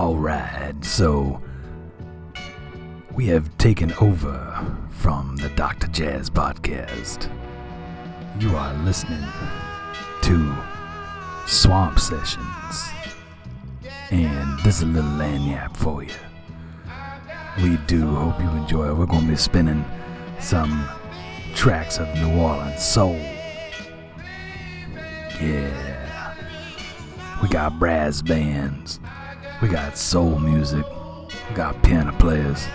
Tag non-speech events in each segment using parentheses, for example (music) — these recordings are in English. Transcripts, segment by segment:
Alright, so we have taken over from the Dr. Jazz podcast. You are listening to Swamp Sessions. And this is a little lagniappe for you. We do hope you enjoy. We're going to be spinning some tracks of New Orleans soul. Yeah. We got brass bands. We got soul music. We got piano players.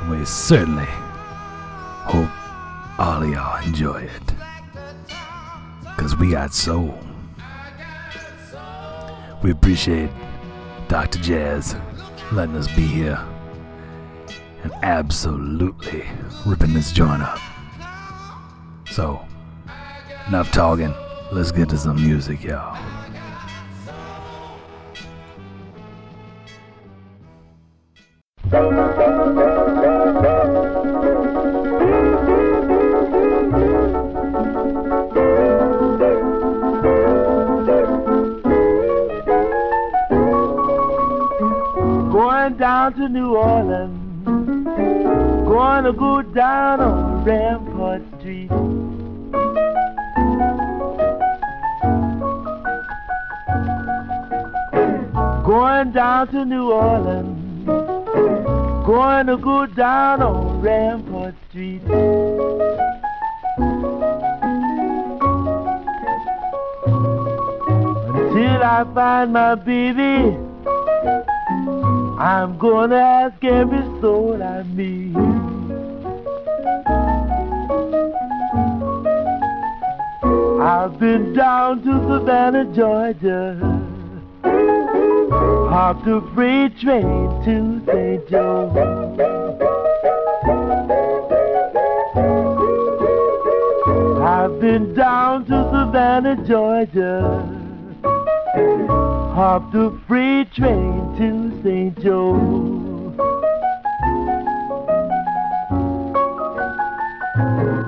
And we certainly hope all of y'all enjoy it. Because we got soul. We appreciate Dr. Jazz letting us be here and absolutely ripping this joint up. So, enough talking. Let's get to some music, y'all. Going down to New Orleans. Going to go down on Rampart Street. Going down to New Orleans. Going to go down on Rampart Street. Until I find my baby. I'm gonna ask every soul I meet. I've been down to Savannah, Georgia. Hopped a freight train to St. Joe. I've been down to Savannah, Georgia hopped a freight train to St. Joe.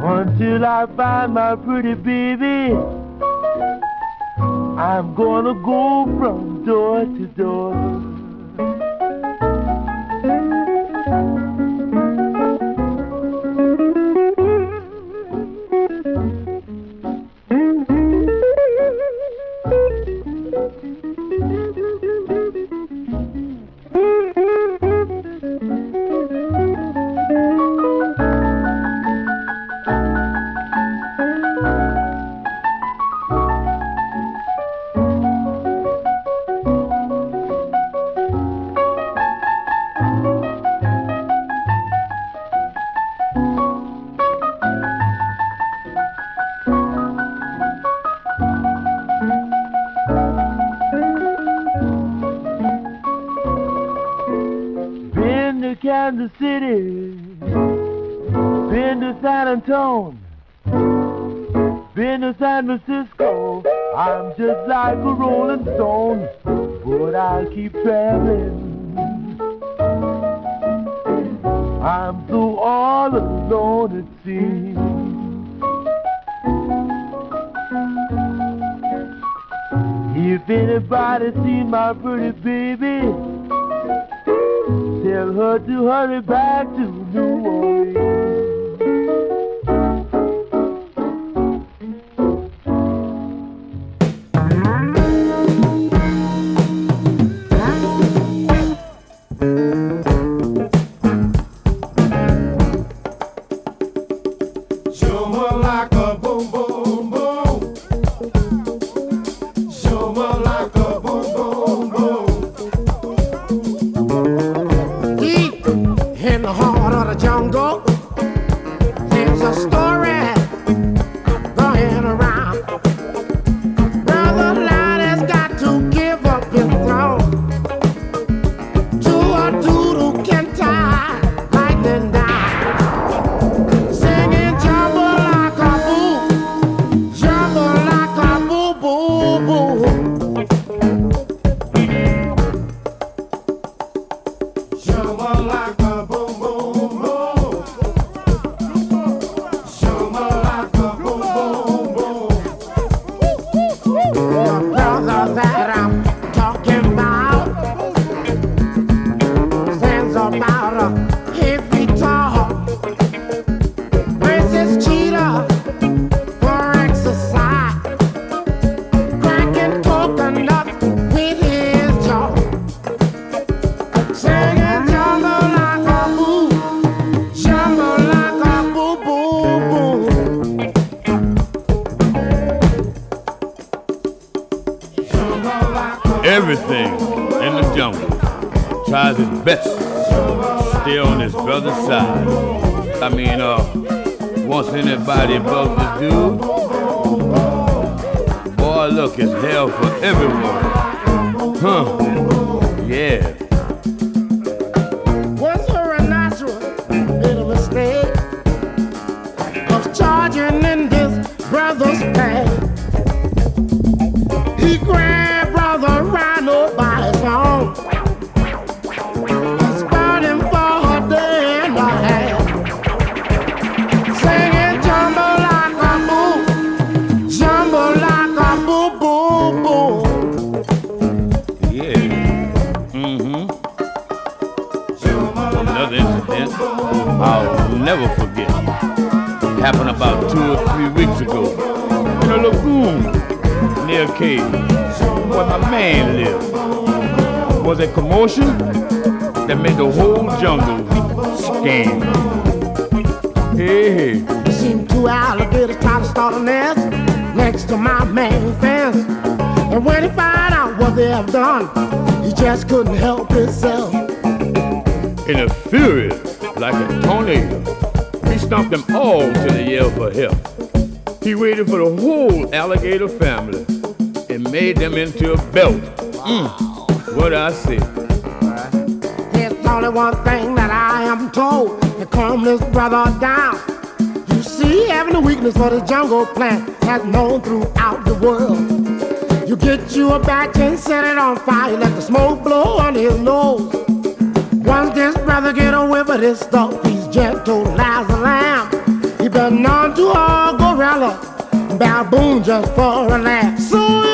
Until I find my pretty baby, I'm gonna go from door to door. Alone it seems. If anybody seen my pretty baby, Tell her to hurry back to New Orleans. now. You see, having a weakness for the jungle plant has known throughout the world. You get you a batch and set it on fire, let the smoke blow on his nose. Once this brother get a whiff of this stuff, he's gentle as a lamb. He been known to a gorilla, baboon just for a laugh. So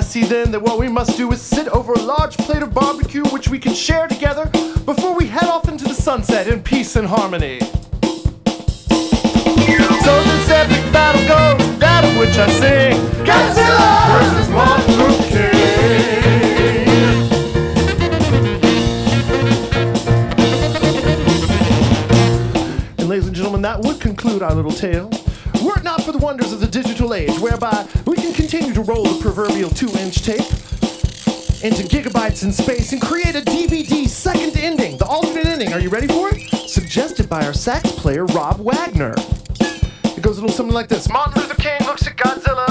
I see then that what we must do is sit over a large plate of barbecue which we can share together before we head off into the sunset in peace and harmony. So this epic battle goes, that which I sing Godzilla versus Martin King. And ladies and gentlemen, that would conclude our little tale. For the wonders of the digital age, whereby we can continue to roll the proverbial two inch tape into gigabytes in space and create a DVD second ending, the alternate ending. Are you ready for it? Suggested by our sax player, Rob Wagner. It goes a little something like this Martin Luther King looks at Godzilla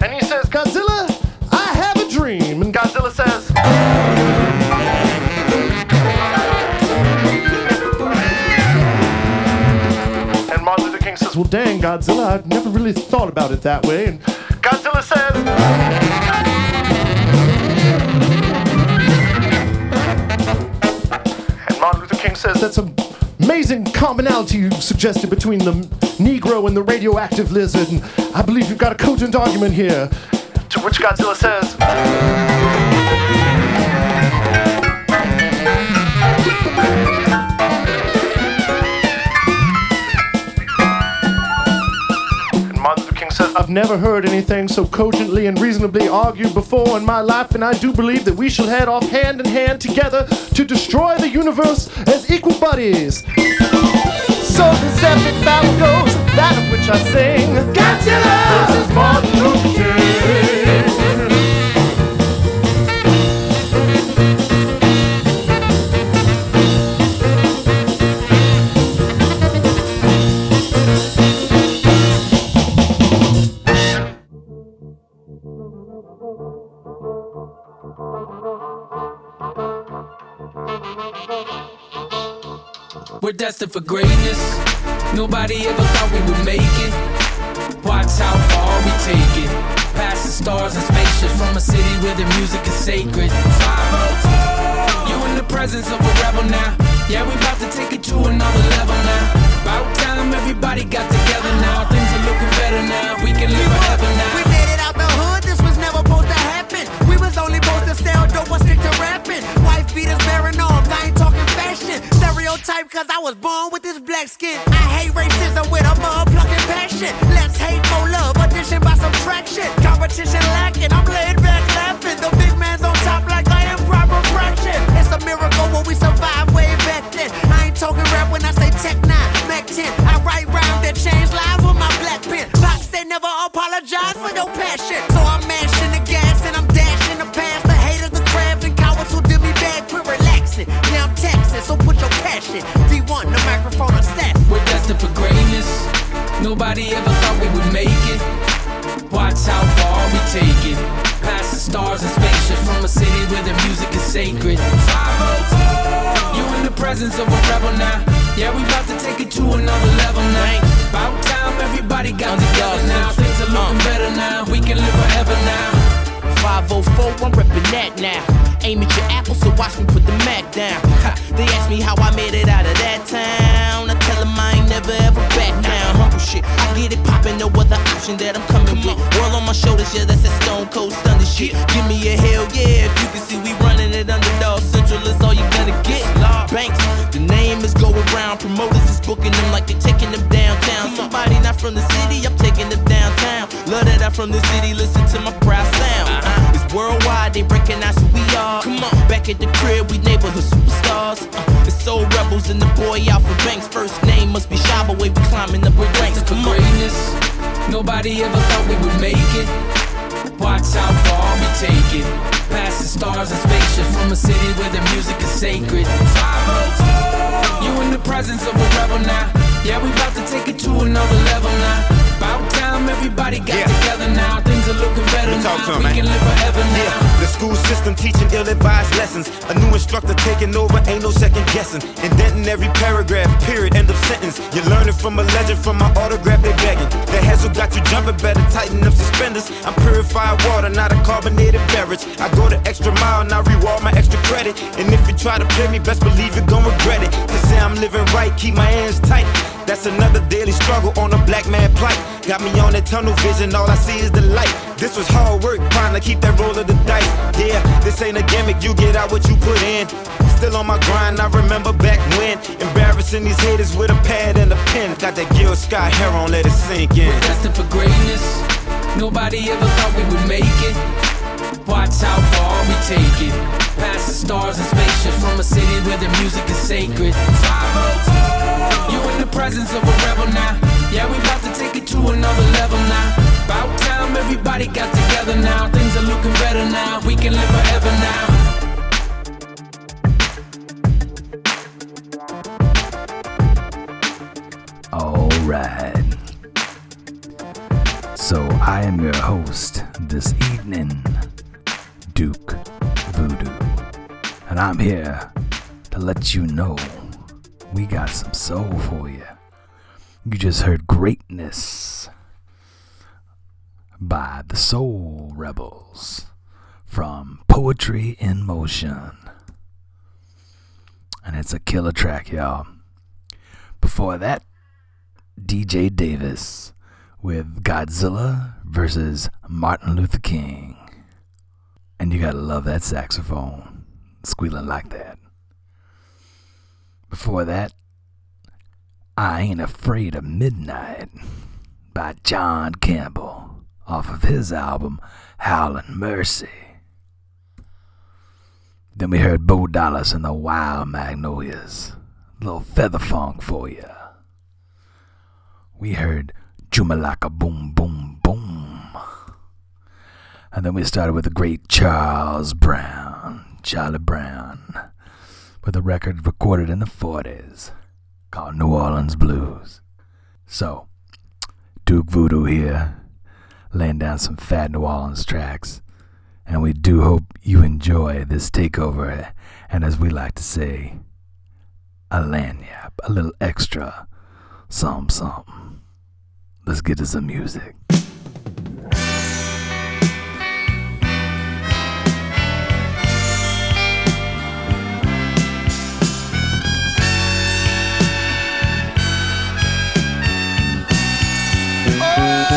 and he says, Godzilla, I have a dream. And Godzilla says, Well, dang, Godzilla, I've never really thought about it that way. And Godzilla says, And Martin Luther King says, That's an amazing commonality you suggested between the Negro and the radioactive lizard. And I believe you've got a cogent argument here. To which Godzilla says, I've never heard anything so cogently and reasonably argued before in my life, and I do believe that we shall head off hand in hand together to destroy the universe as equal buddies. So this epic battle goes, that of which I sing. Godzilla versus Martin Luther King. Destined for greatness. Nobody ever thought we would make it. Watch how far we take it. Past the stars and spaceships from a city where the music is sacred. 504. You in the presence of a rebel now. Yeah, we about to take it to another level now. About time everybody got together now. Things are looking better now. We can live forever now. We made it out the hood, this was never supposed to happen. We was only supposed to sell dope or stick to rapping. Wife beaters bearing arms, I fashion. Stereotype cause I was born with this black skin. I hate racism with a motherfucking passion. Let's hate more love, addition by subtraction. Competition lacking, I'm laid back laughing. The big man's on top like I am proper fraction. It's a miracle when we survive way back then. I ain't talking rap when I say tech 9, Mac 10. I write rhymes that change lives with my black pen. Fox, they never apologize for your passion. So I'm I'm so put your cash in. D1, the microphone assassin. We're destined for greatness. Nobody ever thought we would make it. Watch how far we take it. Past the stars and spaceships from a city where the music is sacred. 504. You in the presence of a rebel now. Yeah, we about to take it to another level now. About time everybody got together now. Things are looking uh. better now. We can live forever now. 504, I'm reppin' that now. Aim at your apple, so watch me put the Mac down. They ask me how I made it out of that town. I tell them I ain't never ever back down. Humble shit, I get it poppin', no other option that I'm coming with. World on my shoulders, yeah, that's that stone cold stunning shit. Give me a hell yeah, if you can see we running it underdog central is all you gonna get. Banks, the name is going round. Promoters is booking them like they taking them downtown. Somebody not from the city, I'm taking them downtown. Love that I'm from the city, listen to my proud sound. It's worldwide, they recognize who we are. Come on. Back at the crib, we neighborhood superstars. Uh, the soul rebels and the boy Alpha Banks. First name must be Shaba, way we climbing up with ranks. for Come on. greatness. Nobody ever thought we would make it. Watch how far we take it. Past the stars and spaceships from a city where the music is sacred. 504. You in the presence of a rebel now. Yeah, we about to take it to another level now. About time everybody got Yeah. together now. Things are looking better now. talk to him, we man. can live forever now. Yeah, the school system teaching ill-advised lessons. A new instructor taking over, ain't no second guessing. Indenting every paragraph, period, end of sentence. You're learning from a legend, from my autograph they're begging. The hassle got you jumping, better tighten up suspenders. I'm purified water, not a carbonated beverage. I go the extra mile, and I reward my extra credit. And if you try to play me, best believe you're gonna regret it. They say I'm living right, keep my hands tight. That's another daily struggle on a black man plight. Got me on that tunnel vision, all I see is the light. This was hard work, trying to keep that roll of the dice. Yeah, this ain't a gimmick, you get out what you put in. Still on my grind, I remember back when. Embarrassing these haters with a pad and a pen. Got that Gil Scott-Heron, let it sink in. We're destined for greatness. Nobody ever thought we would make it. Watch how far we take it. Past the stars and spaceships from a city where the music is sacred. 504. You in the presence of a rebel now. Yeah, we about to take it to another level now. About time everybody got together now. Things are looking better now. We can live forever now. All right. So I am your host this evening, Duke Voodoo. And I'm here to let you know we got some soul for you. You just heard Greatness by the Soul Rebels from Poetry in Motion. And it's a killer track, y'all. Before that, DJ Davis with Godzilla versus Martin Luther King. And you gotta love that saxophone, squealing like that. Before that, I Ain't Afraid of Midnight by John Campbell off of his album Howlin' Mercy. Then we heard Bo Dollis and the Wild Magnolias. little feather funk for you. We heard Jumalaka Boom Boom. And then we started with the great Charles Brown, Charlie Brown, with a record recorded in the 40s called New Orleans Blues. So, Duke Voodoo here, laying down some fat New Orleans tracks. And we do hope you enjoy this takeover. And as we like to say, a lagniappe, a little extra, some some. Let's get to some music. The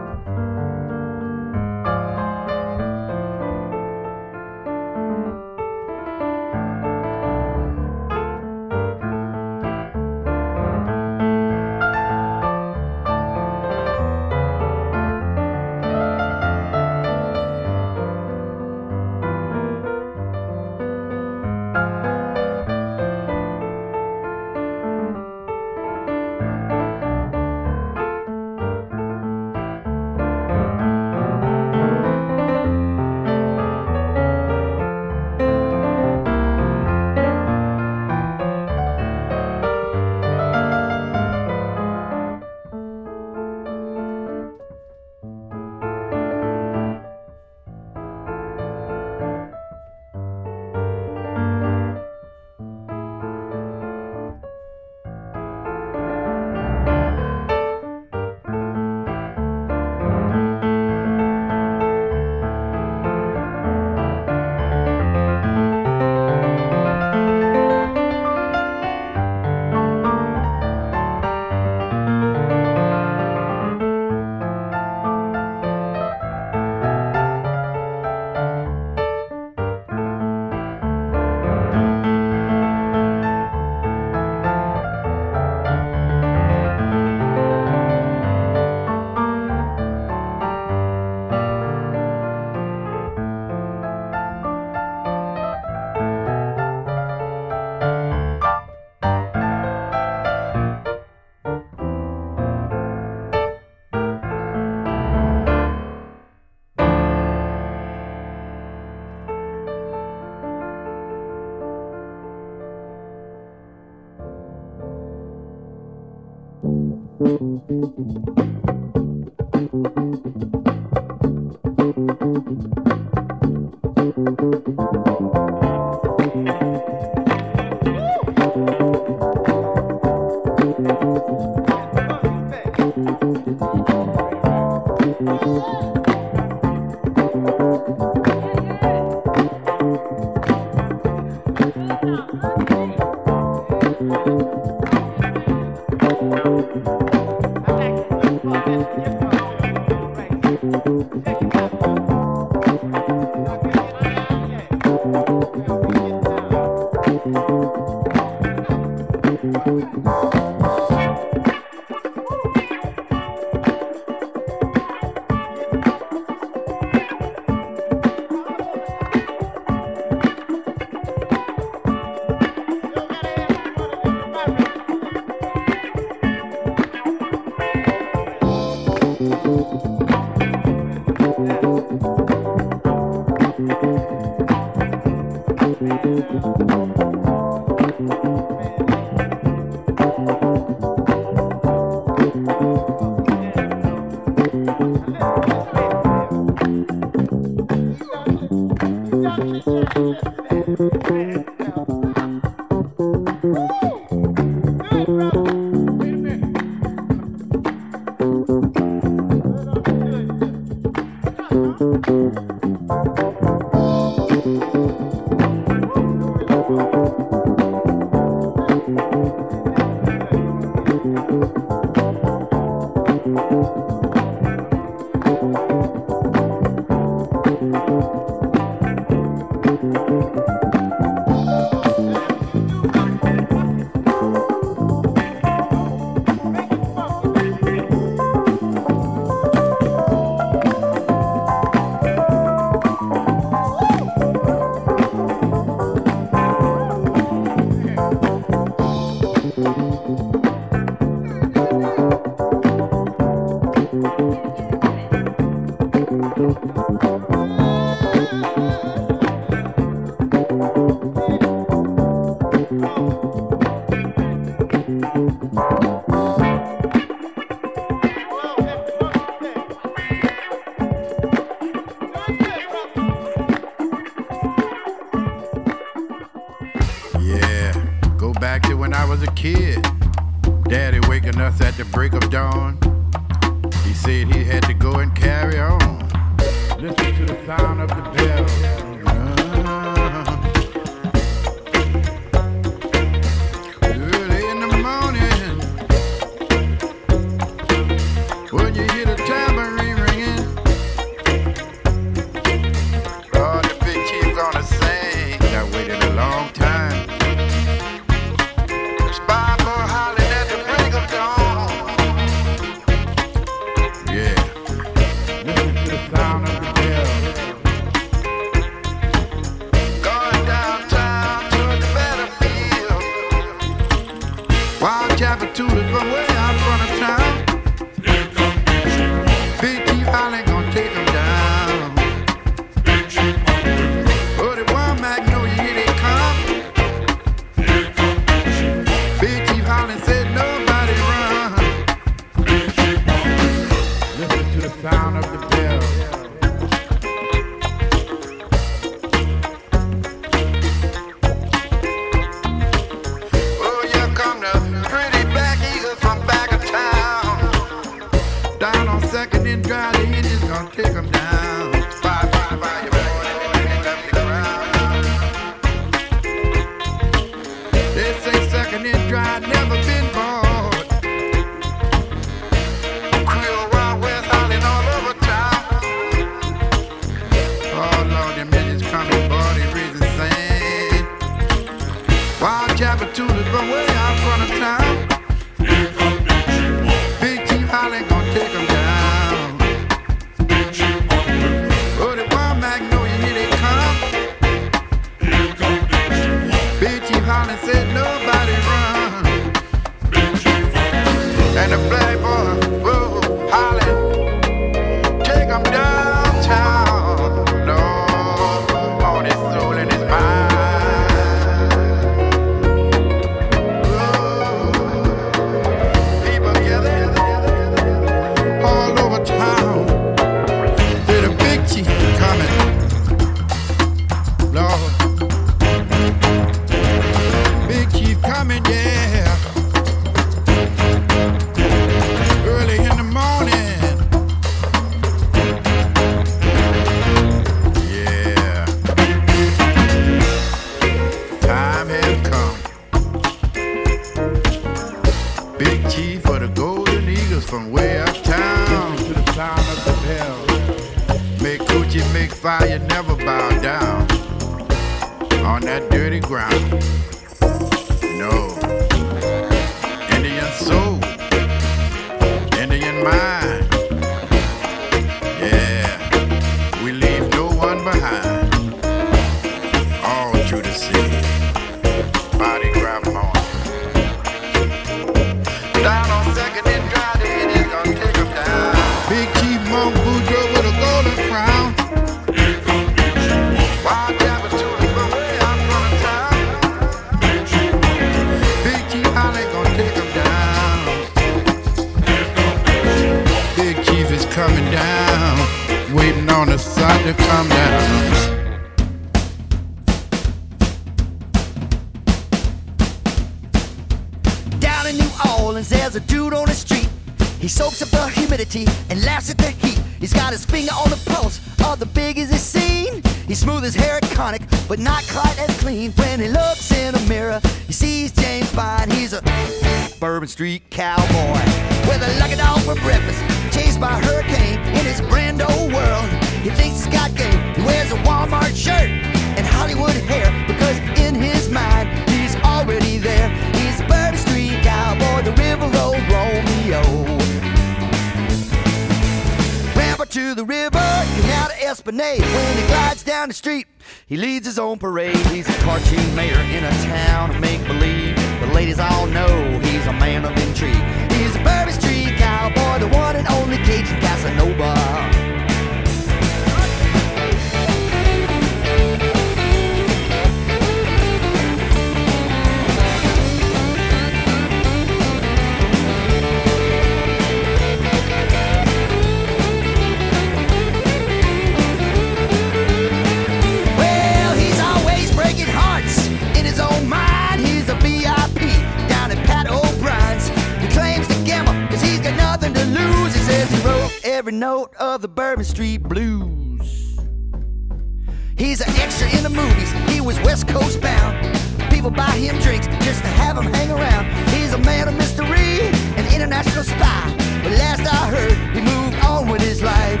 He's an extra in the movies. He was West Coast bound. People buy him drinks just to have him hang around. He's a man of mystery, an international spy. But last I heard, he moved on with his life.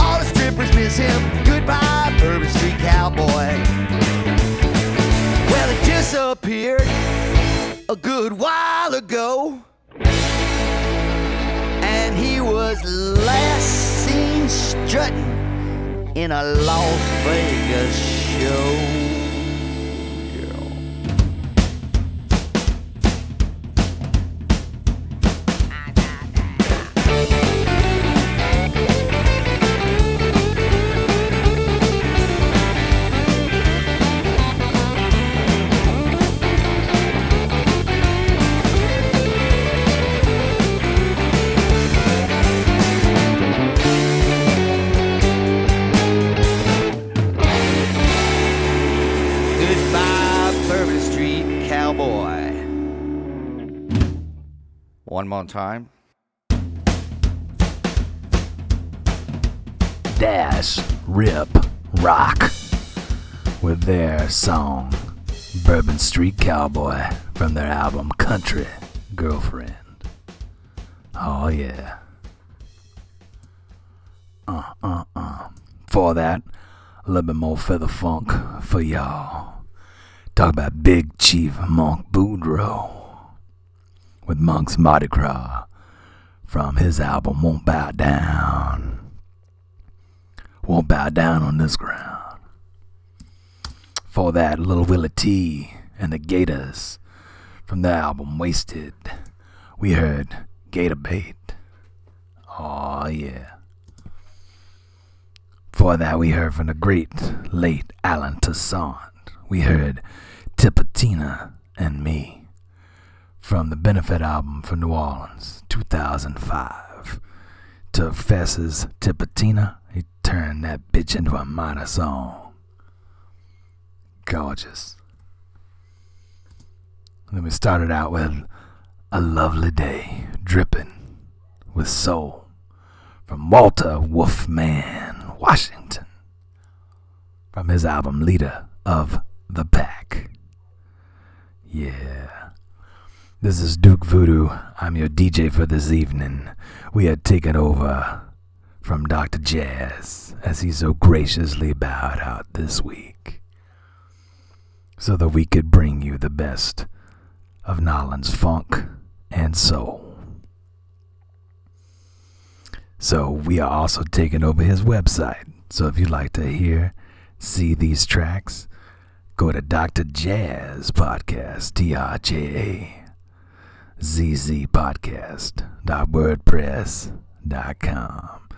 All the strippers miss him. Goodbye, Bourbon Street Cowboy. Well, he disappeared a good while ago. And he was last seen strutting in a Las Vegas show. More time. Dash Rip Rock with their song Bourbon Street Cowboy from their album Country Girlfriend. Oh, yeah. Uh, uh, uh. For that, a little bit more feather funk for y'all. Talk about Big Chief Monk Boudreaux with Monk's Mardi Gras from his album Won't Bow Down. Won't bow down on this ground. For that, Little Willie T and the Gators from their album Wasted. We heard Gator Bait. Oh, yeah. For that, we heard from the great late Allen Toussaint. We heard Tipitina and Me from the Benefit album for New Orleans, 2005. To Fess's Tipitina, he turned that bitch into a minor song. Gorgeous. And then we started out with A Lovely Day, dripping with soul from Walter Wolfman Washington from his album Leader of the Pack. Yeah. This is Duke Voodoo. I'm your DJ for this evening. We had taken over from Dr. Jazz as he so graciously bowed out this week so that we could bring you the best of Nolan's funk and soul. So we are also taking over his website. So if you'd like to hear, see these tracks, go to Dr. Jazz Podcast, T R J A Z Z Podcast, WordPress.com.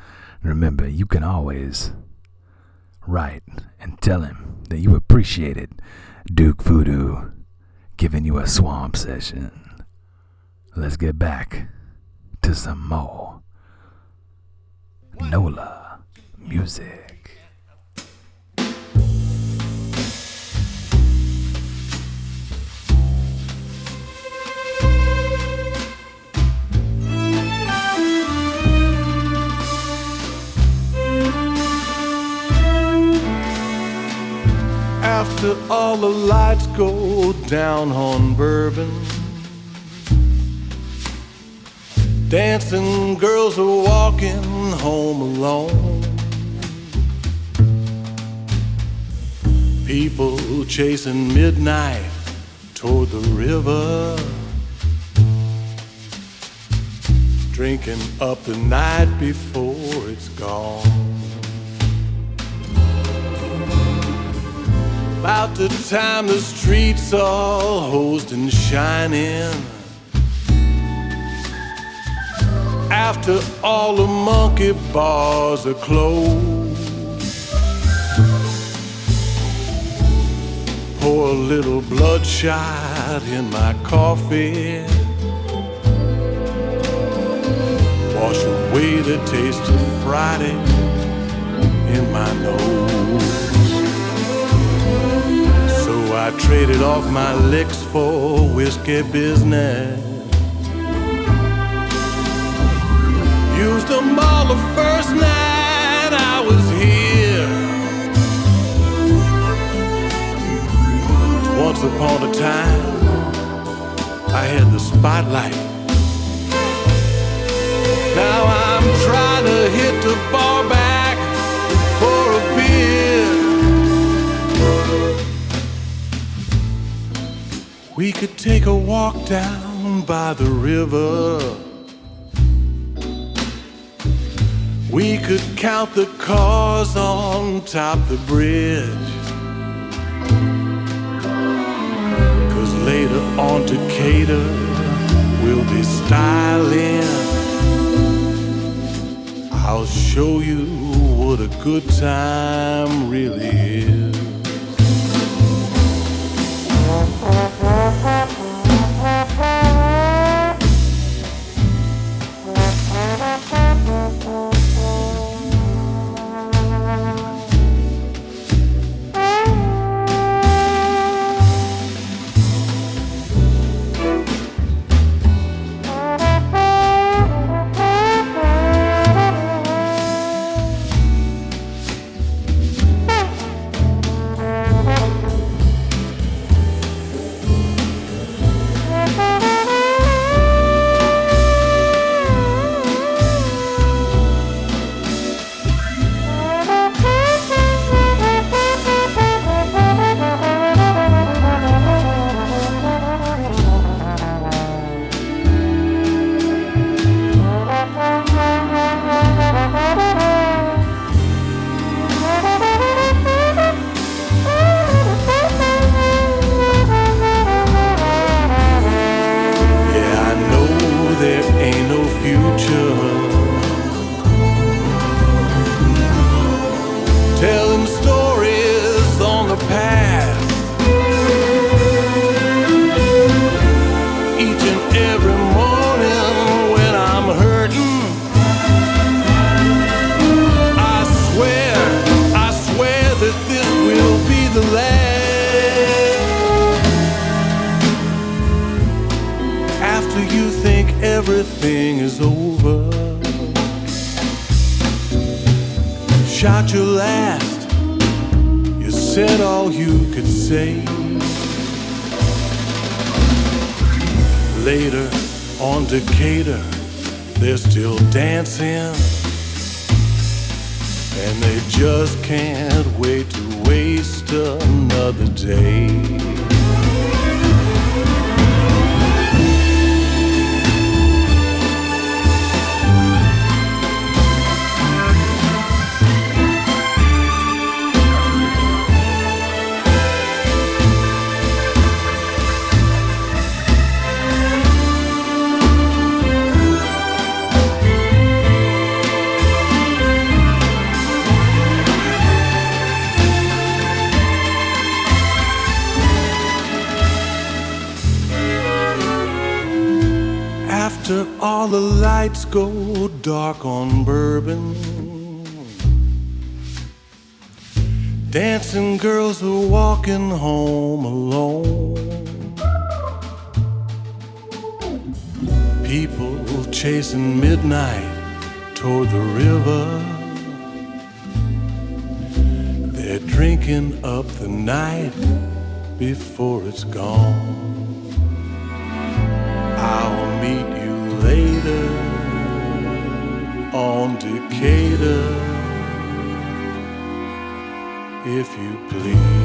Remember, you can always write and tell him that you appreciated Duke Voodoo giving you a swamp session. Let's get back to some more Nola music. All the lights go down on bourbon, dancing girls are walking home alone. People chasing midnight toward the river, drinking up the night before it's gone. About the time the streets all hosed and shining. After all the monkey bars are closed. Pour a little bloodshot in my coffee. Wash away the taste of Friday in my nose. I traded off my licks for whiskey business. Used them all the first night I was here. Once upon a time, I had the spotlight. Now I'm trying to hit the bar back We could take a walk down by the river. We could count the cars on top the bridge. Cause later on Decatur we'll be styling. I'll show you what a good time really is. Decatur, they're still dancing, and they just can't wait to waste another day. lights go dark on bourbon. Dancing girls are walking home alone. People chasing midnight toward the river. They're drinking up the night before it's gone. I'll meet you later on Decatur, if you please.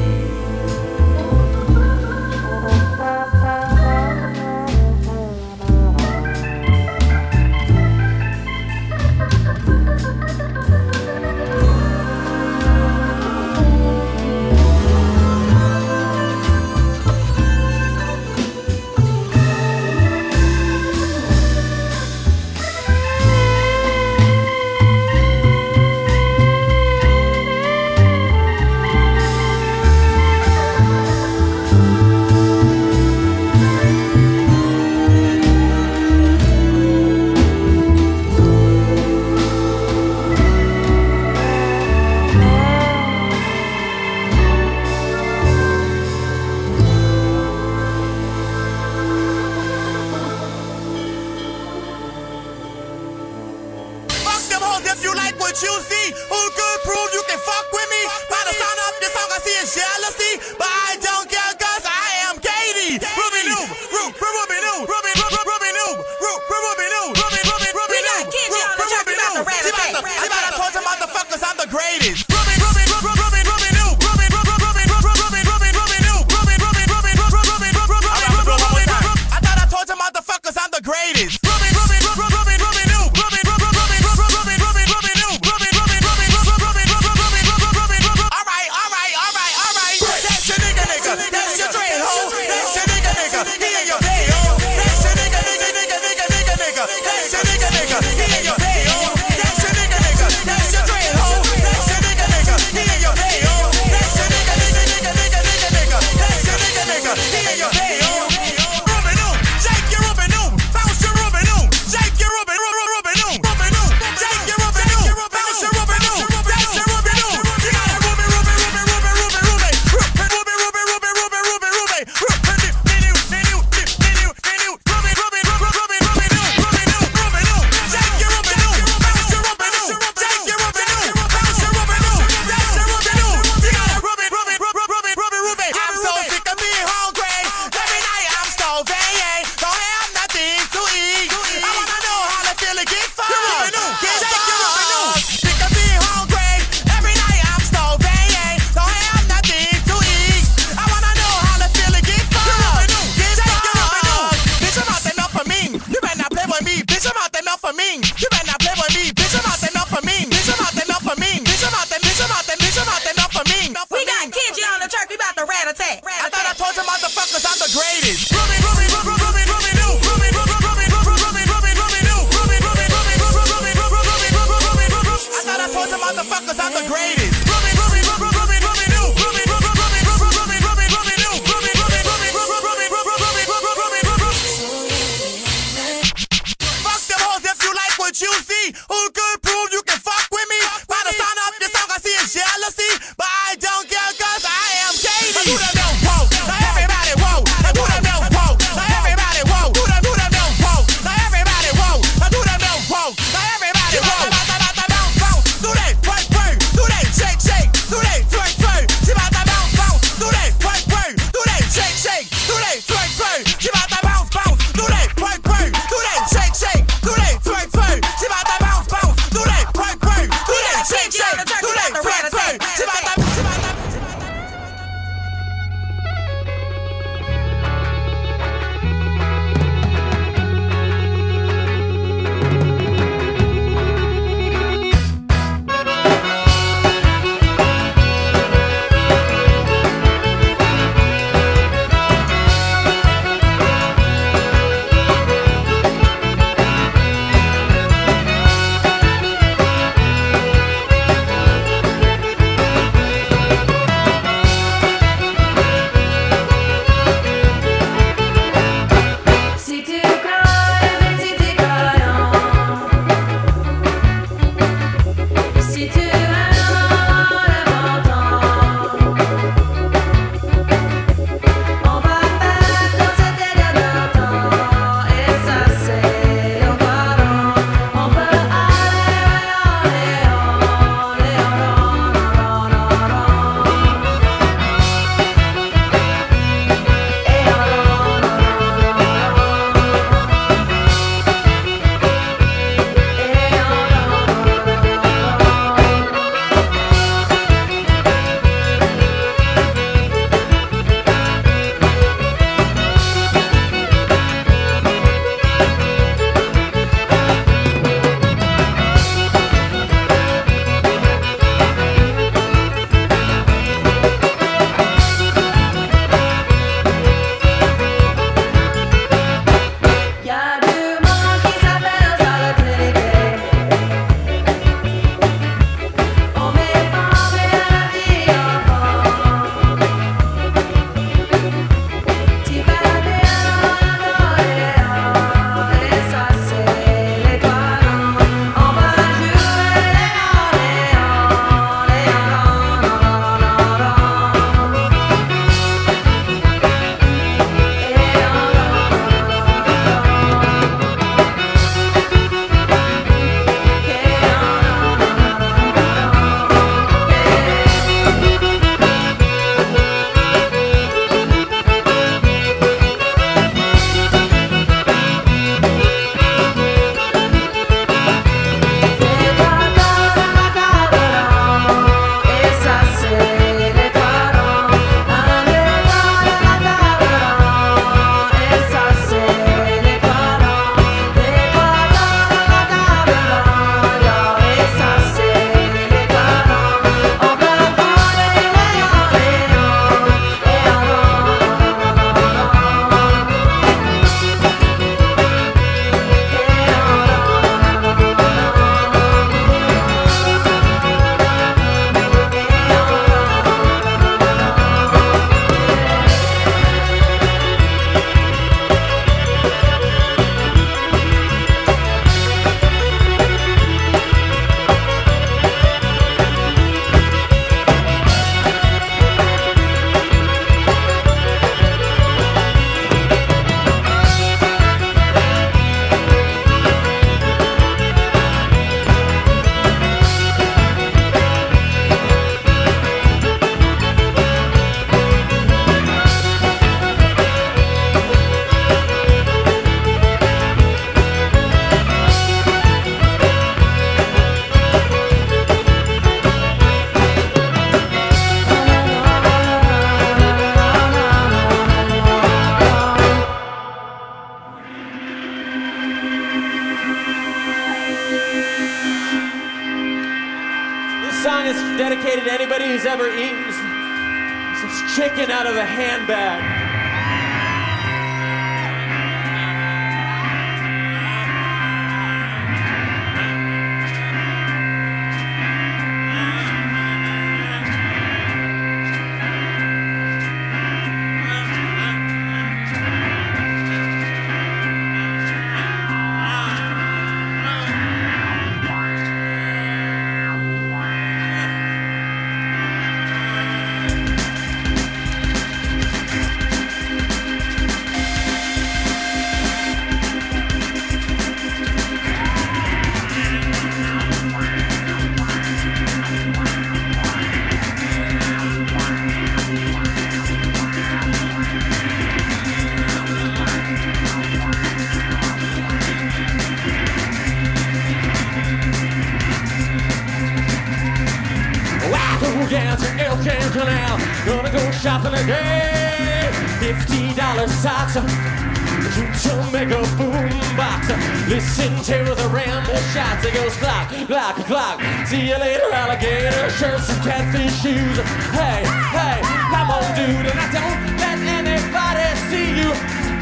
To make a boom box. Listen to the ramble shots. It goes clock, clock, clock. See you later, alligator. Shirts and catfish shoes. Hey, hey, come on, dude. And I don't let anybody see you.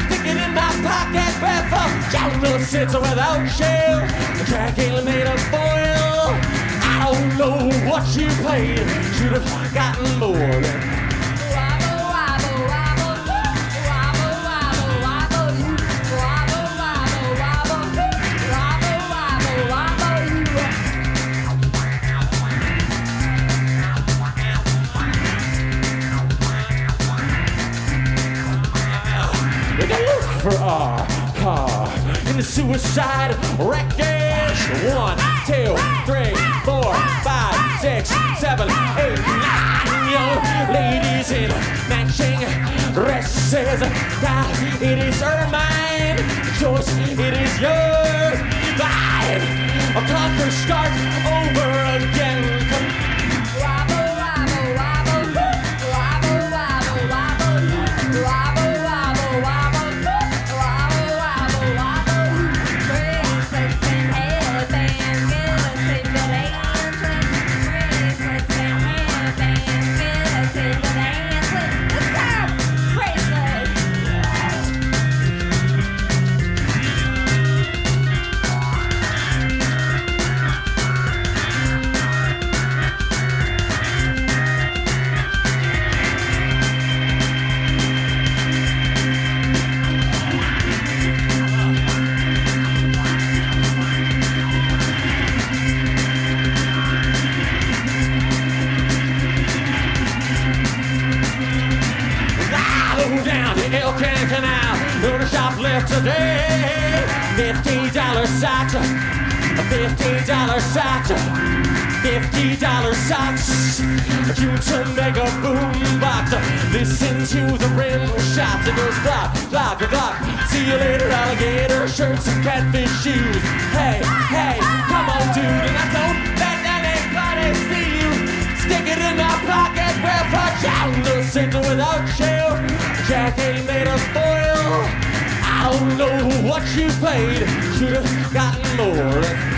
Sticking in my pocket, breath for Jonah sits without shell. The track ain't made of foil. I don't know what you paid. Should have gotten more for our car in the suicide wreckage. One, two, three, four, five, six, seven, eight, nine young ladies in matching dresses. God, it is Ermine. Choice, it is yours. Divide or conquer, start over again. Today. Fifty dollar socks, fifty dollar socks, fifty dollar socks. You to make a boom box. Listen to the rim shots. It goes clock, clock, clock. See you later, alligator shirts and catfish shoes. Hey, hey, come on, dude, and I don't let anybody see you. Stick it in my pocket, where for the center without shell. Jack ain't made of foil. I don't know what you paid. Should have gotten more.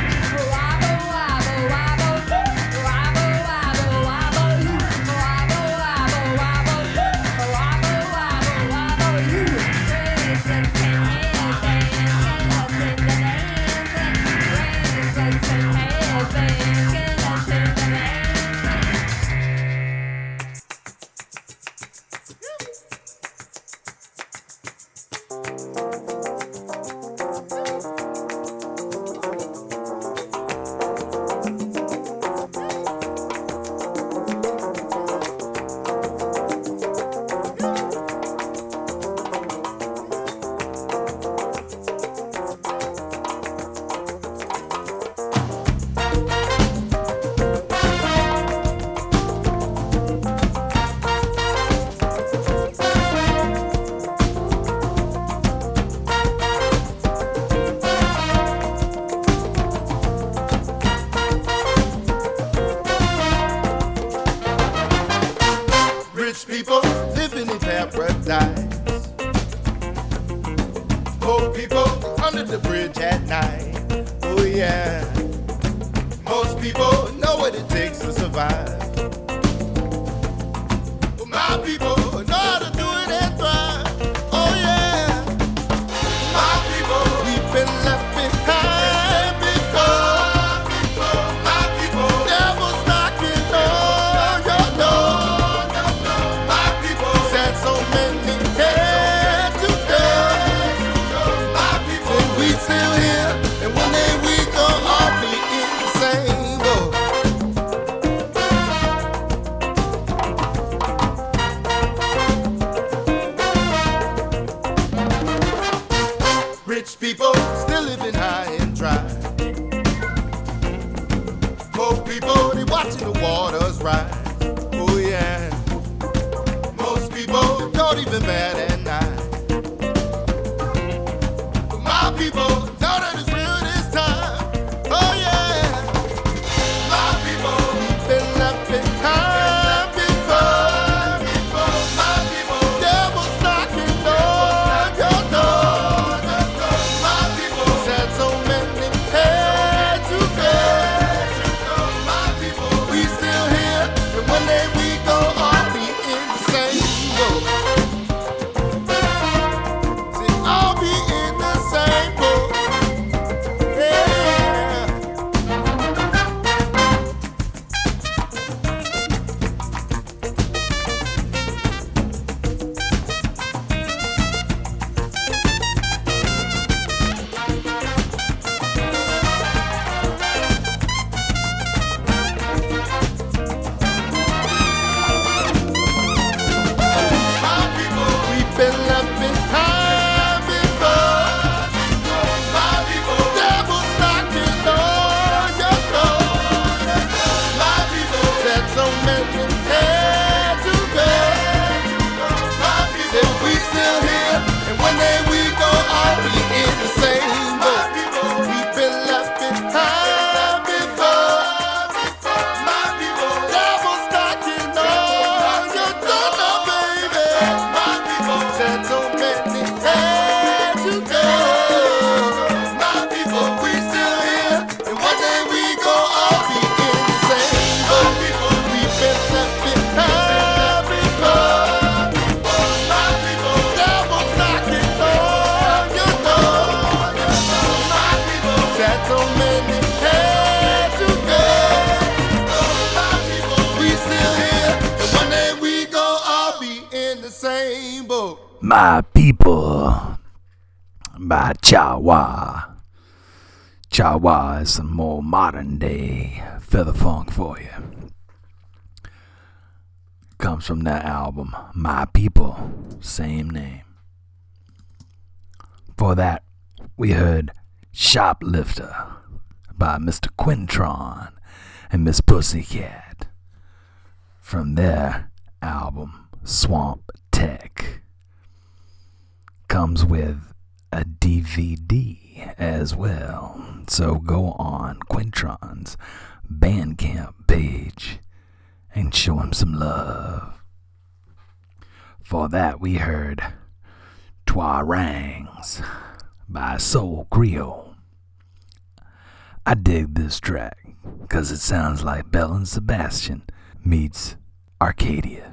Pussycat from their album Swamp Tech. Comes with a DVD as well. So go on Quintron's Bandcamp page and show him some love. For that, we heard "Twa Rangs" by Soul Creole. I dig this track because it sounds like Belle and Sebastian meets Arcadia.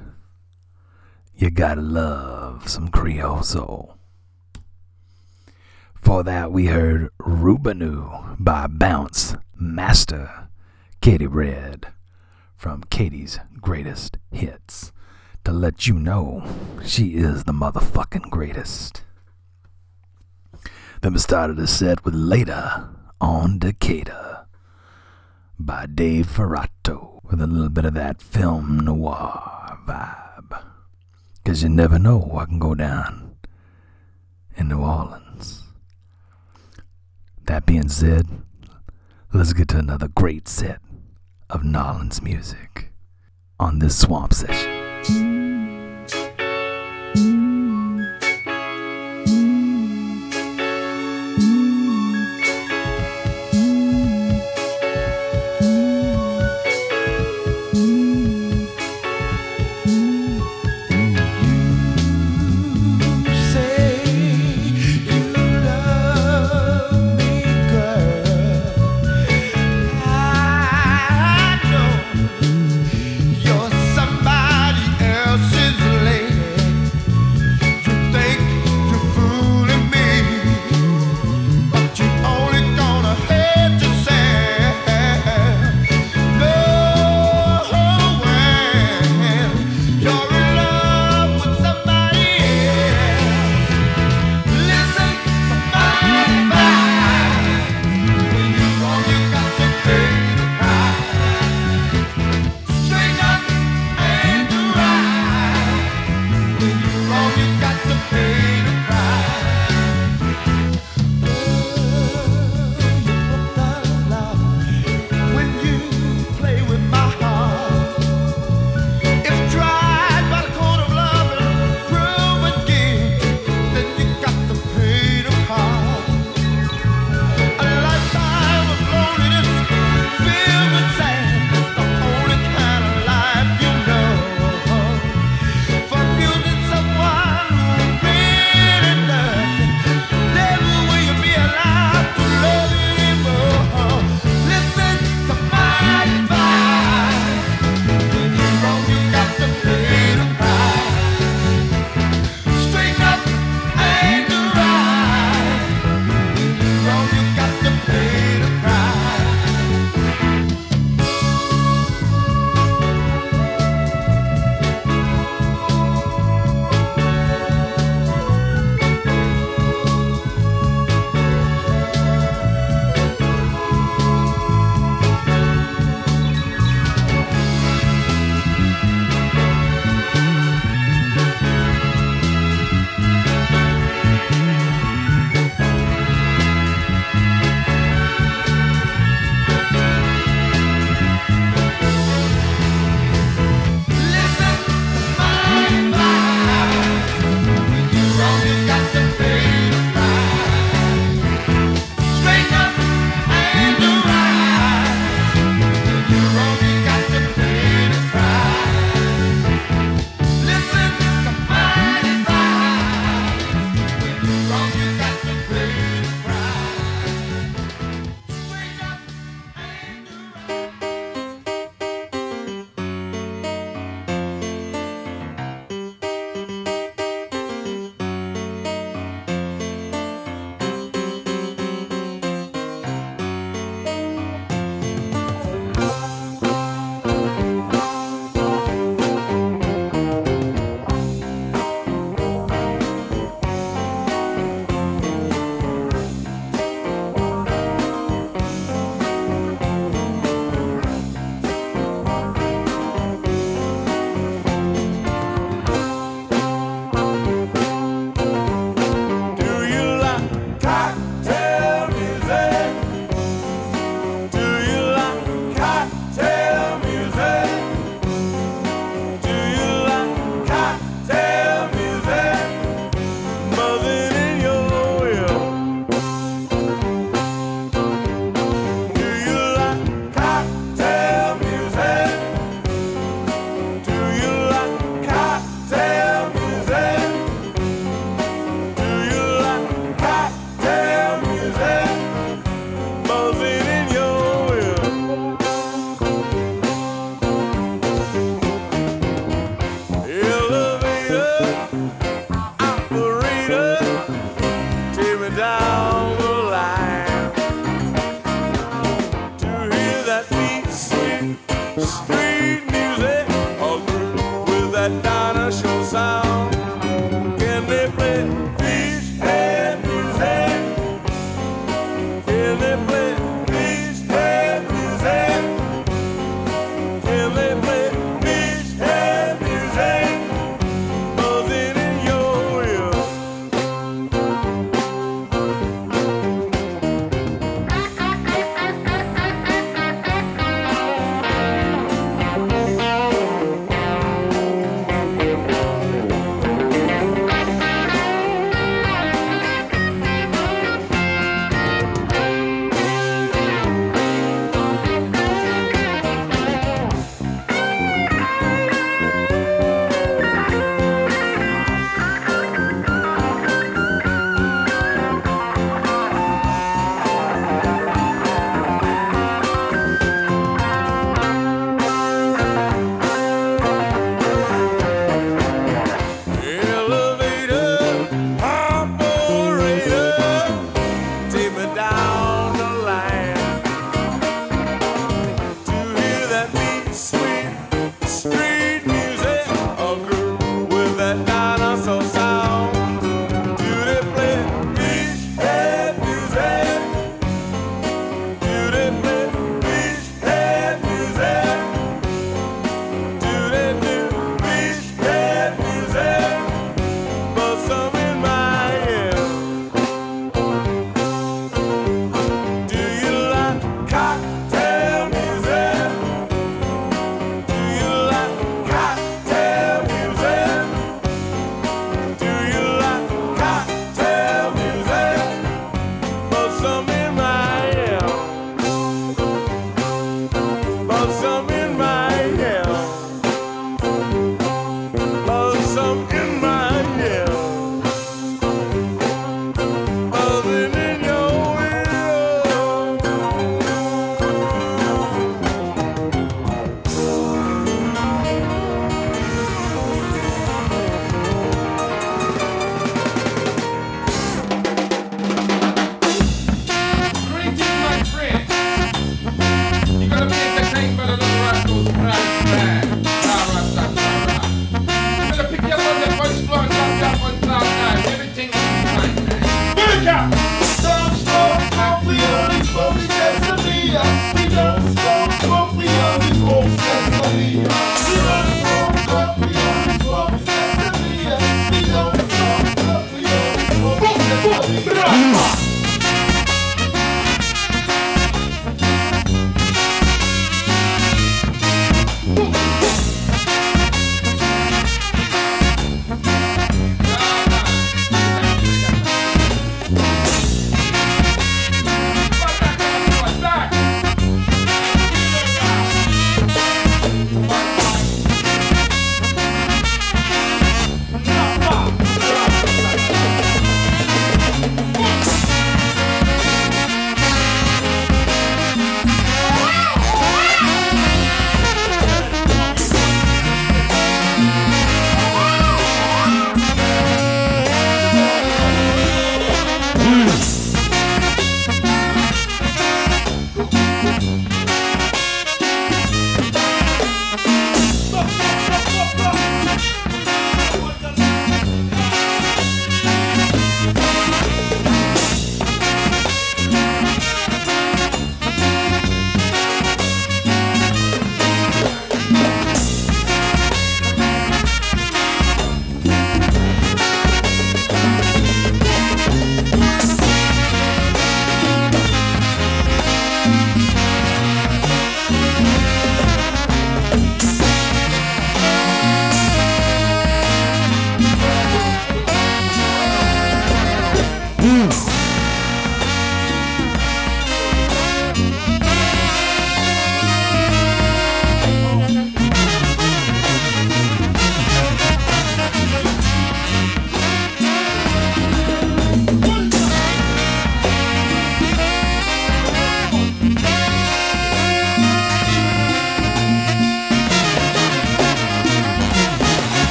You gotta love some Creole soul. For that, we heard Rubanu by Bounce Master Katey Red from Katie's Greatest Hits to let you know she is the motherfucking greatest. Then we started the set with Later on Decatur by Dave Ferrato with a little bit of that film noir vibe. Because you never know what can go down in New Orleans. That being said, let's get to another great set of Nolans music on this swamp session.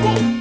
Oh.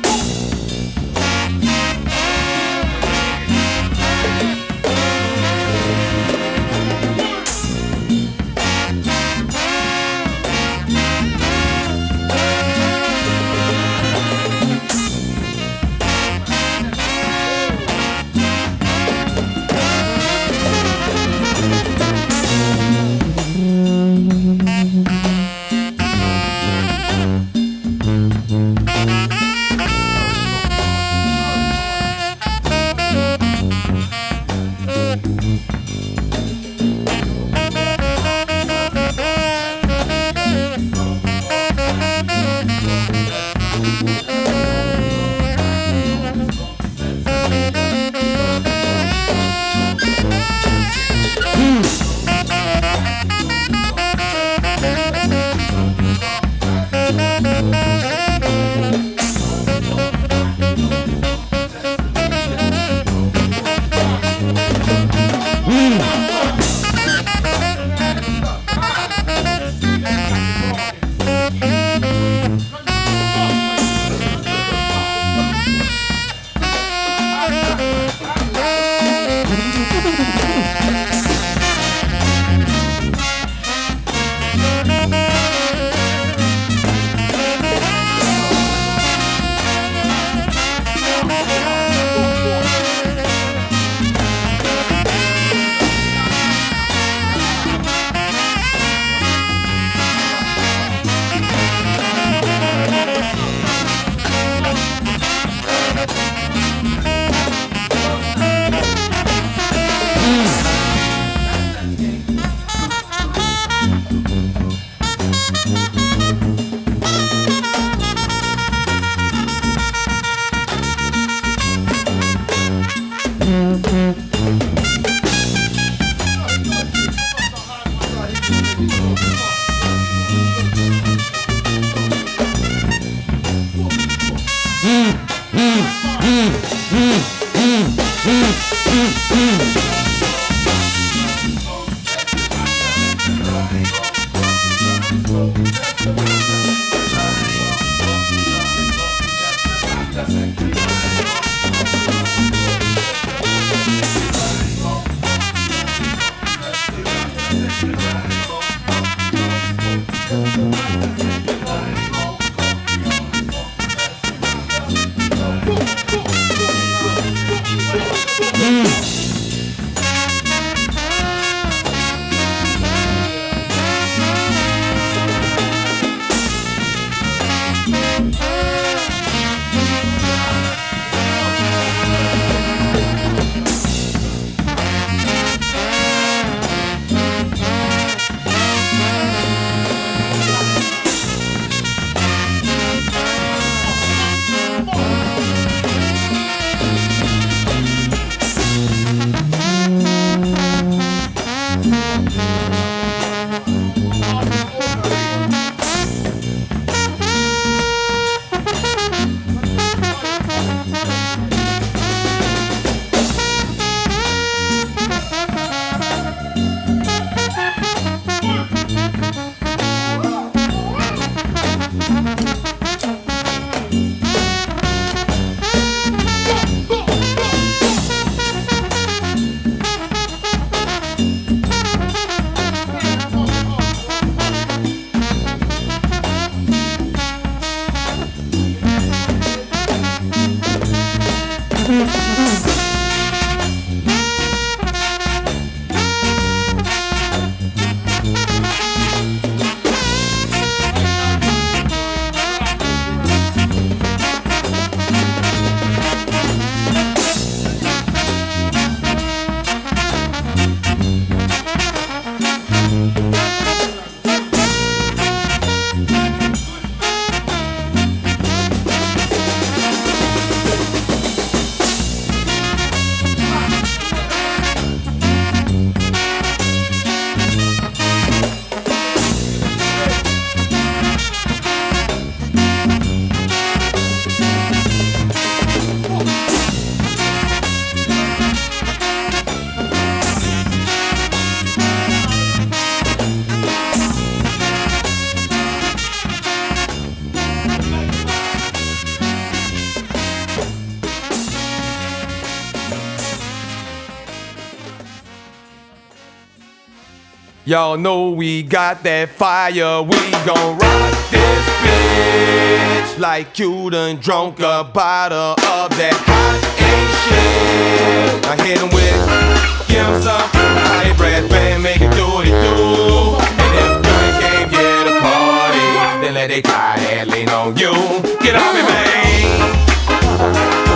Y'all know we got that fire. We gon' rock this bitch like you done drunk a bottle of that Hot 8 shit. I hit him with it, give him some high breath, band, make it do it do. And if you came here to party, then let they tie that lean on you. Get off me, man.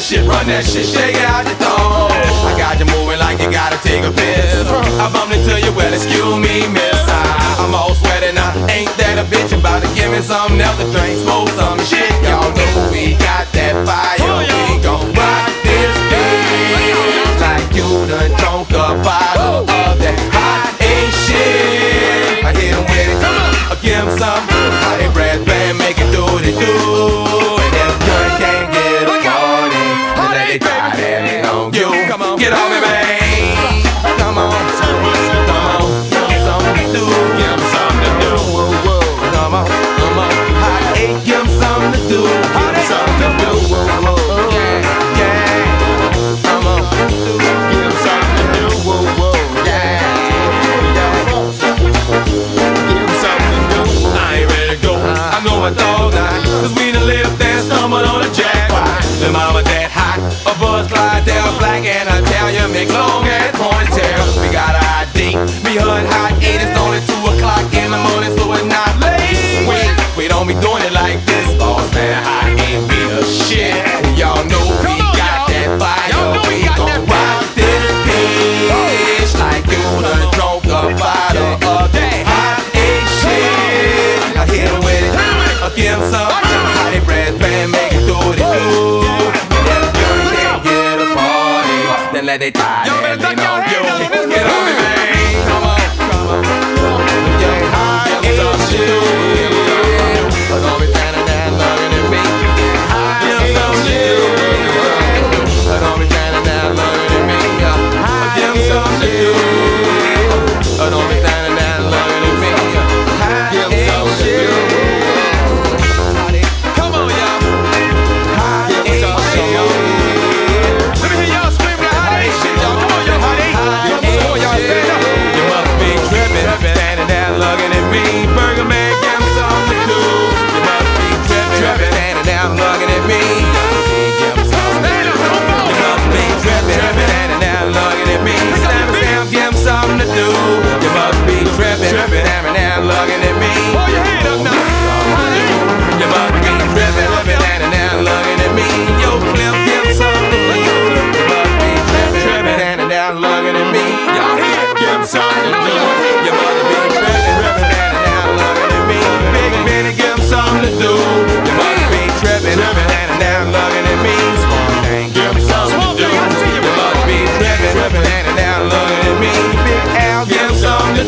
That shit, run that shit, shake out your thong. I got you moving like you gotta take a piss. I bumped into you, well, excuse me, miss. I, I'm all sweating, I ain't that a bitch about to give me something else to drink, smoke some shit. Y'all know we got that fire. Oh, we gon' rock this bitch like you done drunk a bottle of that Hot 8 shit. I hit him with it, I give him some. Hot breath band, make it do what it do.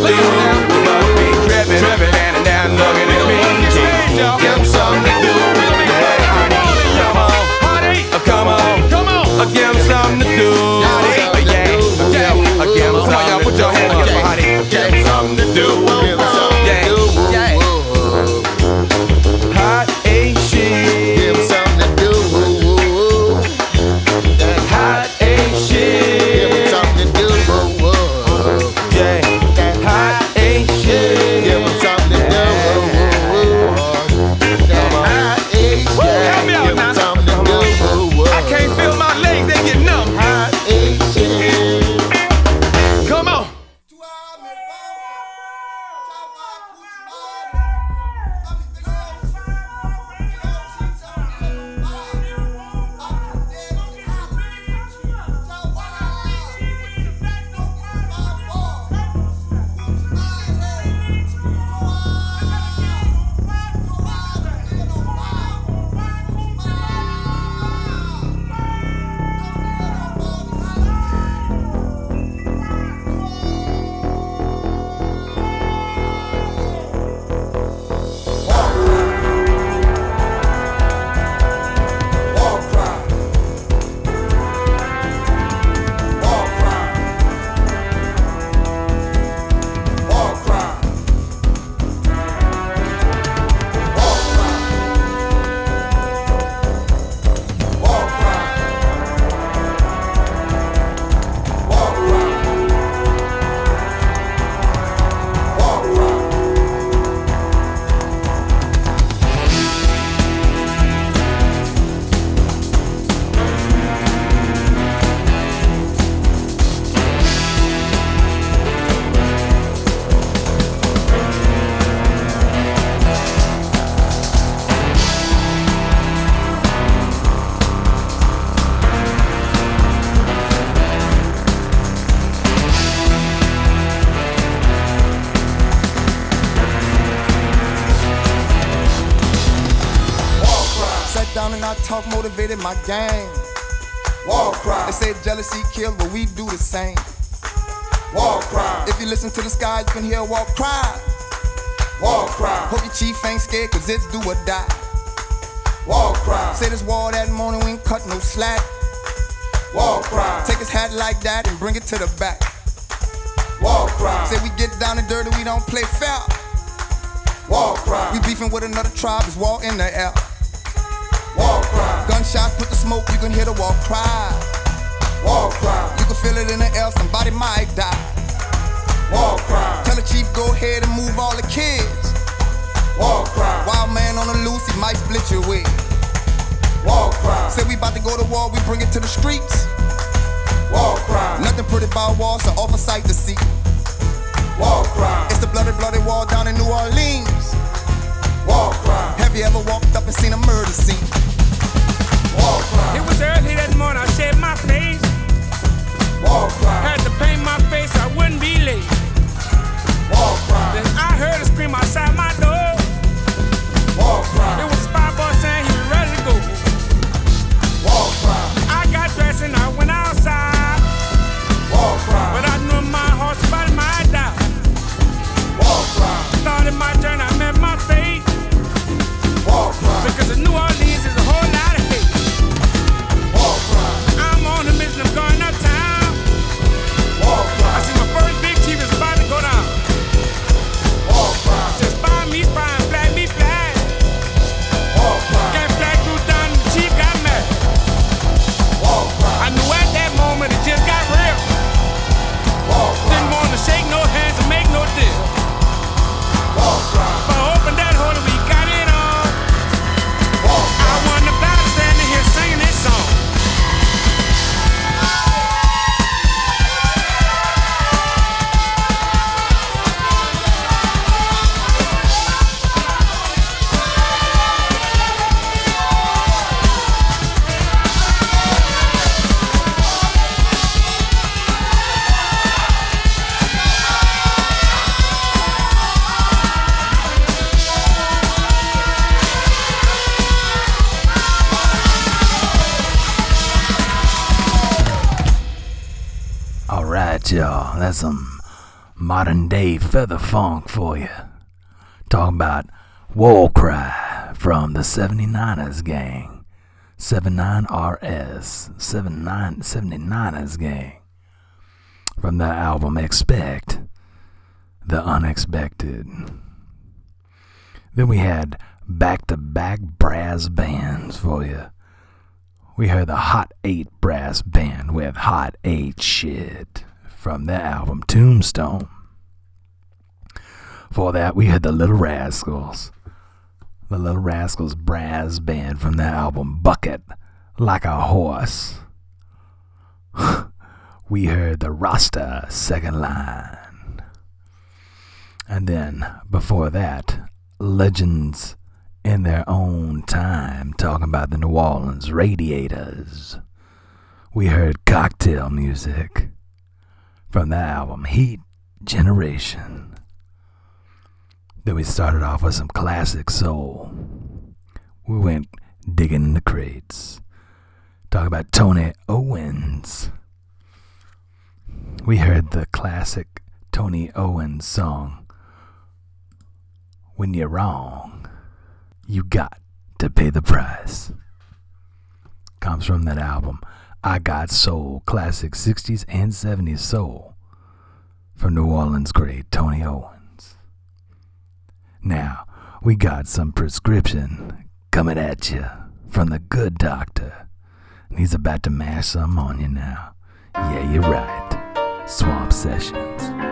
'Em something motivated my gang. War cry. They say jealousy kills, but we do the same. War cry. If you listen to the sky, you can hear a war cry. War cry. Hope your chief ain't scared, cause it's do or die. War cry. Say this wall that morning, we ain't cut no slack. War cry. Take his hat like that and bring it to the back. War cry. Say we get down and dirty, we don't play fair. War cry. We beefing with another tribe, it's war in the air. War cry. Gunshots put the smoke, you can hear the war cry. War cry. You can feel it in the air, somebody might die. War cry. Tell the chief go ahead and move all the kids. War cry. Wild man on the loose, he might split your wig. War cry. Say we about to go to war, we bring it to the streets. War cry. Nothing pretty about war, so sight to see. War cry. It's the bloody, bloody wall down in New Orleans. War cry. Have you ever walked up and seen a murder scene? It was early that morning, I shaved my face. Had to paint my face, I wouldn't be late. Then I heard a scream outside my door. It was modern day feather funk for you. Talking about War Cry from the 79ers gang. 79RS. 79, 79ers gang. From the album Expect the Unexpected. Then we had back to back brass bands for you. We heard the Hot 8 brass band with Hot 8 shit from their album Tombstone. For that, we heard the Little Rascals. The Little Rascals brass band from their album Bucket Like a Horse. (laughs) we heard the Rasta second line. And then, before that, Legends in their own time talking about the New Orleans Radiators. We heard cocktail music from the album Heat Generation. Then we started off with some classic soul. We went digging in the crates. Talk about Tony Owens. We heard the classic Tony Owens song, When You're Wrong, You Got to Pay the Price. Comes from that album, I Got Soul, classic 60s and 70s soul from New Orleans great Tony Owens. Now, we got some prescription coming at you from the good doctor. And he's about to mash some on you now. Yeah, you're right. Swamp Sessions.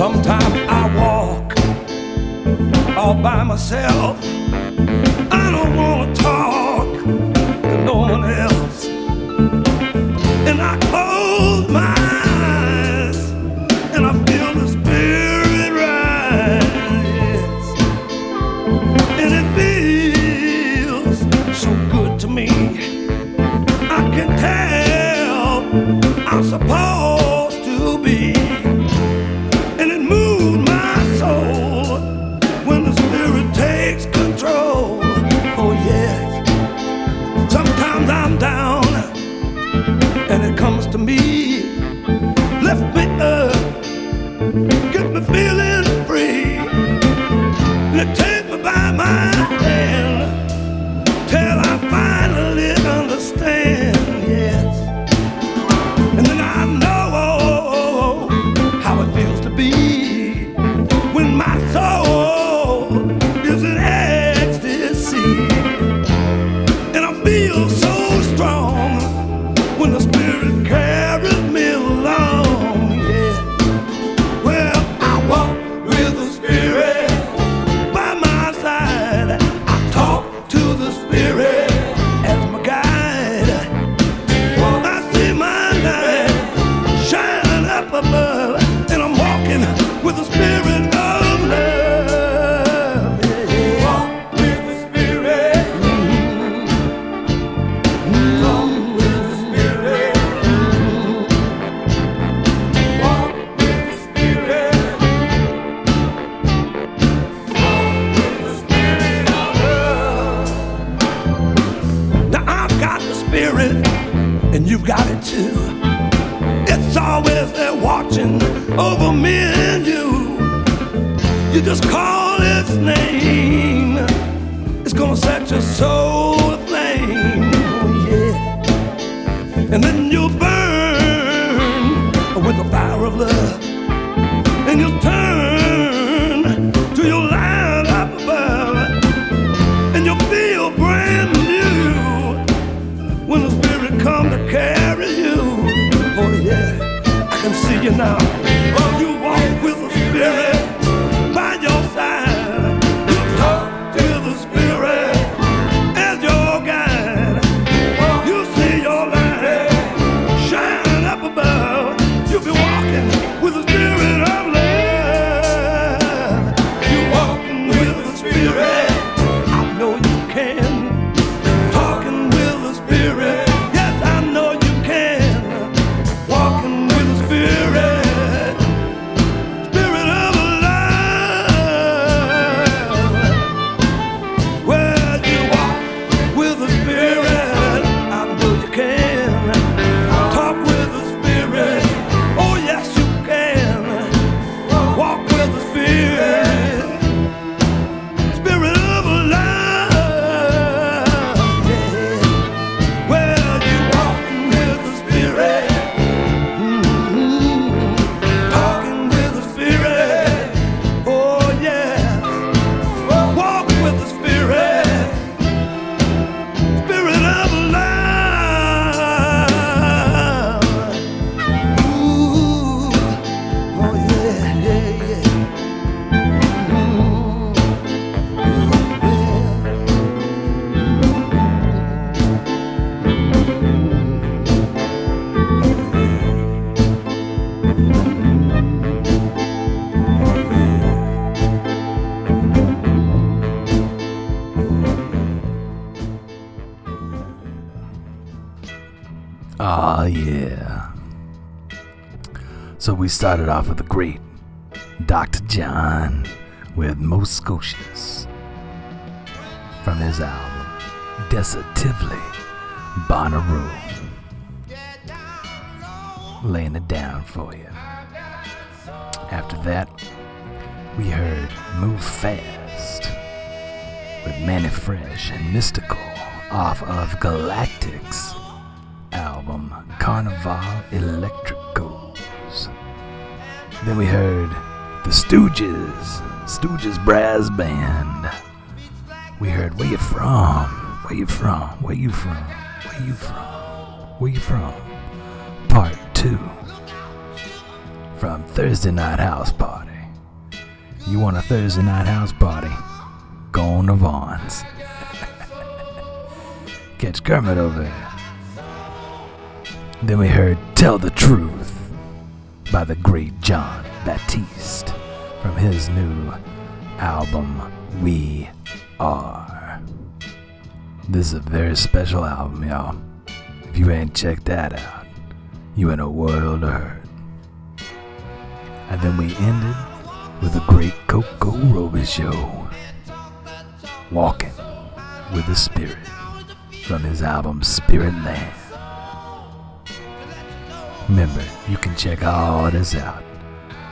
Sometimes I walk all by myself. I don't wanna talk to no one else. So we started off with the great Dr. John with Mos' Scocious from his album Desitively Bonnaroo. Laying it down for you. After that, we heard Move Fast with Mannie Fresh and Mystikal off of Galactic's album Carnival Electric. Then we heard the Stooges, Stooges Brass Band. We heard Where You From? Where You From? Where You From? Where You From? Where You From? Part 2 from Thursday Night House Party. You want a Thursday Night House Party? Go on to Vaughan's. (laughs) Catch Kermit over there. Then we heard Tell the Truth by the great Jon Batiste from his new album We Are. This is a very special album, y'all. If you ain't checked that out, you in a world of hurt. And then we ended with the great Coco Robicheaux. Walking with the Spirit from his album Spirit Land. Remember, you can check all this out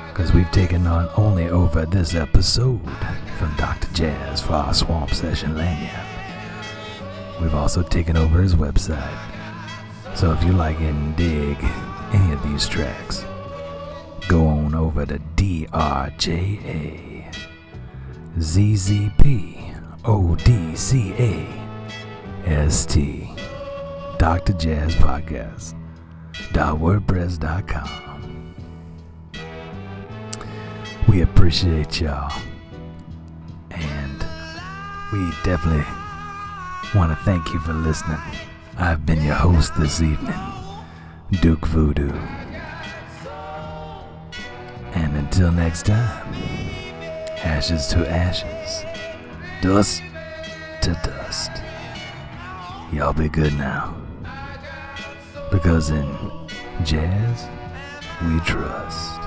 because we've taken not only over this episode from Dr. Jazz for our Swamp Session Lagniappe, we've also taken over his website. So if you like and dig any of these tracks, go on over to DRJA ZZP ODCA ST Dr. Jazz Podcast wordpress.com. We appreciate y'all. And we definitely want to thank you for listening. I've been your host this evening, Duke Voodoo. And until next time, ashes to ashes, dust to dust. Y'all be good now. Because in jazz, we trust.